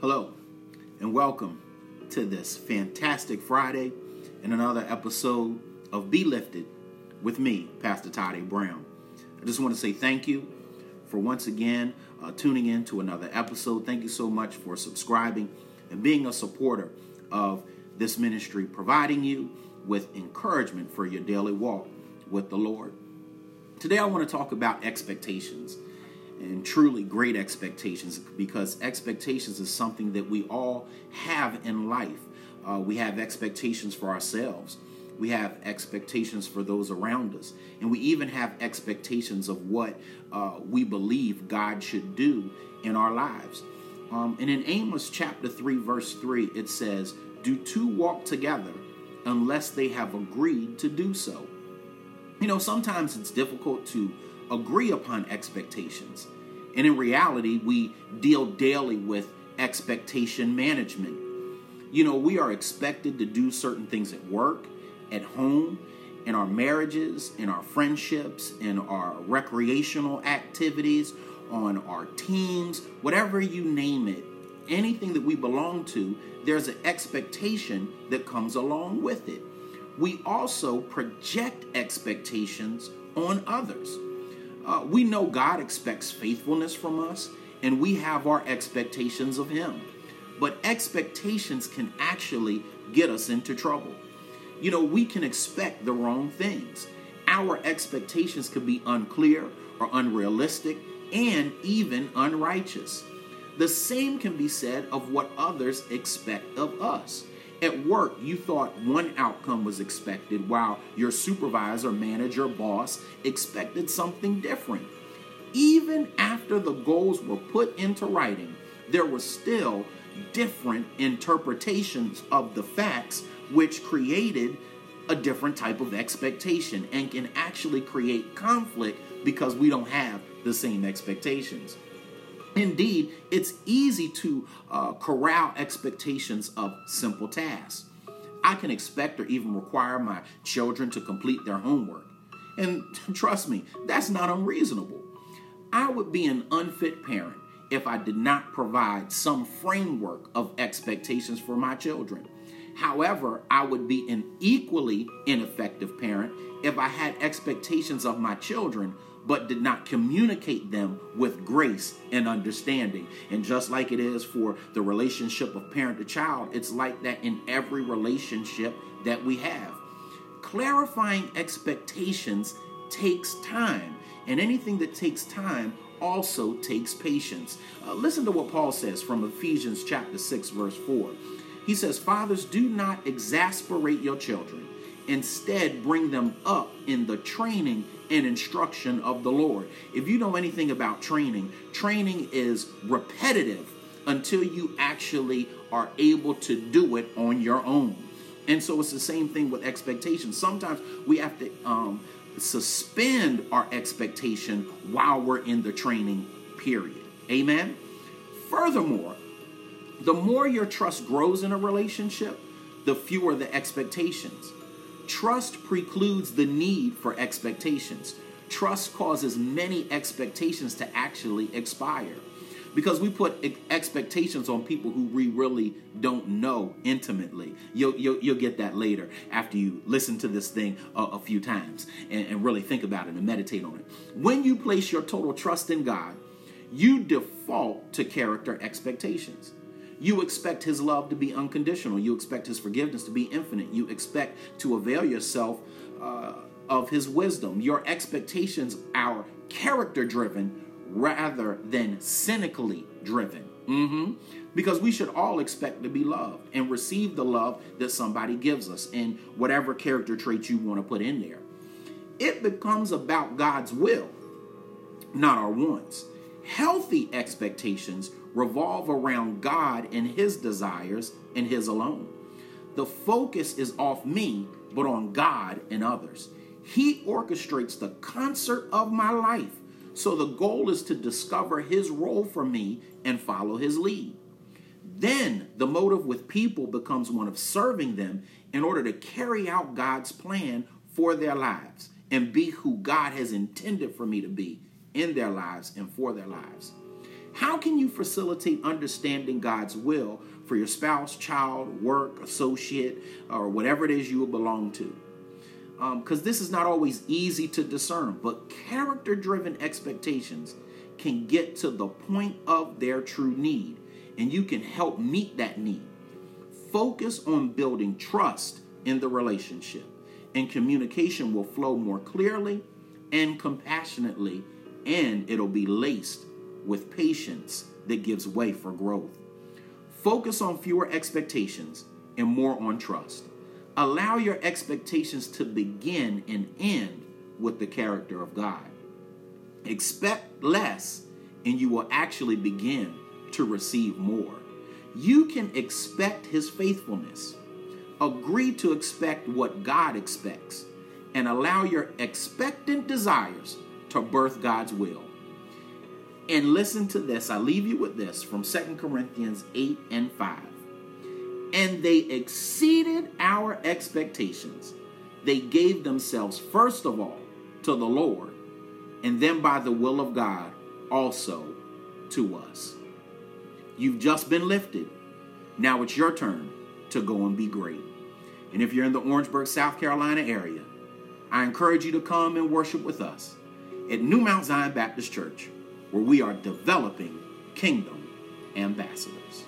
Hello, and welcome to this fantastic Friday and another episode of Be Lifted with me, Pastor Todd A. Brown. I just want to say thank you for once again uh, tuning in to another episode. Thank you so much for subscribing and being a supporter of this ministry, providing you with encouragement for your daily walk with the Lord. Today, I want to talk about expectations and truly great expectations because expectations is something that we all have in life. Uh, we have expectations for ourselves. We have expectations for those around us. And we even have expectations of what uh, we believe God should do in our lives. Um, and in Amos chapter 3, verse 3, it says, Do two walk together unless they have agreed to do so? You know, sometimes it's difficult to agree upon expectations. And in reality, we deal daily with expectation management. You know, we are expected to do certain things at work, at home, in our marriages, in our friendships, in our recreational activities, on our teams, whatever you name it, anything that we belong to, there's an expectation that comes along with it we also project expectations on others. Uh, we know God expects faithfulness from us, and we have our expectations of Him. But expectations can actually get us into trouble. You know, we can expect the wrong things. Our expectations could be unclear or unrealistic and even unrighteous. The same can be said of what others expect of us. At work, you thought one outcome was expected while your supervisor, manager, boss expected something different. Even after the goals were put into writing, there were still different interpretations of the facts, which created a different type of expectation and can actually create conflict because we don't have the same expectations. Indeed, it's easy to uh, corral expectations of simple tasks. I can expect or even require my children to complete their homework. And trust me, that's not unreasonable. I would be an unfit parent if I did not provide some framework of expectations for my children. However, I would be an equally ineffective parent if I had expectations of my children but did not communicate them with grace and understanding. And just like it is for the relationship of parent to child, it's like that in every relationship that we have. Clarifying expectations takes time, and anything that takes time also takes patience. Uh, listen to what Paul says from Ephesians chapter 6 verse 4. He says, "Fathers, do not exasperate your children. Instead, bring them up in the training and instruction of the Lord. If you know anything about training, training is repetitive until you actually are able to do it on your own. And so it's the same thing with expectations. Sometimes we have to um, suspend our expectation while we're in the training period. Amen. Furthermore, the more your trust grows in a relationship, the fewer the expectations. Trust precludes the need for expectations. Trust causes many expectations to actually expire because we put expectations on people who we really don't know intimately. You'll, you'll, you'll get that later after you listen to this thing a, a few times and, and really think about it and meditate on it. When you place your total trust in God, you default to character expectations. You expect his love to be unconditional. You expect his forgiveness to be infinite. You expect to avail yourself uh, of his wisdom. Your expectations are character driven rather than cynically driven. Mm-hmm. Because we should all expect to be loved and receive the love that somebody gives us in whatever character traits you want to put in there. It becomes about God's will, not our wants. Healthy expectations revolve around God and His desires and His alone. The focus is off me, but on God and others. He orchestrates the concert of my life. So the goal is to discover His role for me and follow His lead. Then the motive with people becomes one of serving them in order to carry out God's plan for their lives and be who God has intended for me to be in their lives and for their lives. How can you facilitate understanding God's will for your spouse, child, work, associate, or whatever it is you belong to? Because um, this is not always easy to discern, but character driven expectations can get to the point of their true need, and you can help meet that need. Focus on building trust in the relationship, and communication will flow more clearly and compassionately, and it'll be laced with patience that gives way for growth. Focus on fewer expectations and more on trust. Allow your expectations to begin and end with the character of God. Expect less, and you will actually begin to receive more. You can expect His faithfulness. Agree to expect what God expects and allow your expectant desires to birth God's will. And listen to this. I leave you with this from Second Corinthians 8 and 5. And they exceeded our expectations. They gave themselves, first of all, to the Lord, and then by the will of God, also to us. You've just been lifted. Now it's your turn to go and be great. And if you're in the Orangeburg, South Carolina area, I encourage you to come and worship with us at New Mount Zion Baptist Church where we are developing kingdom ambassadors.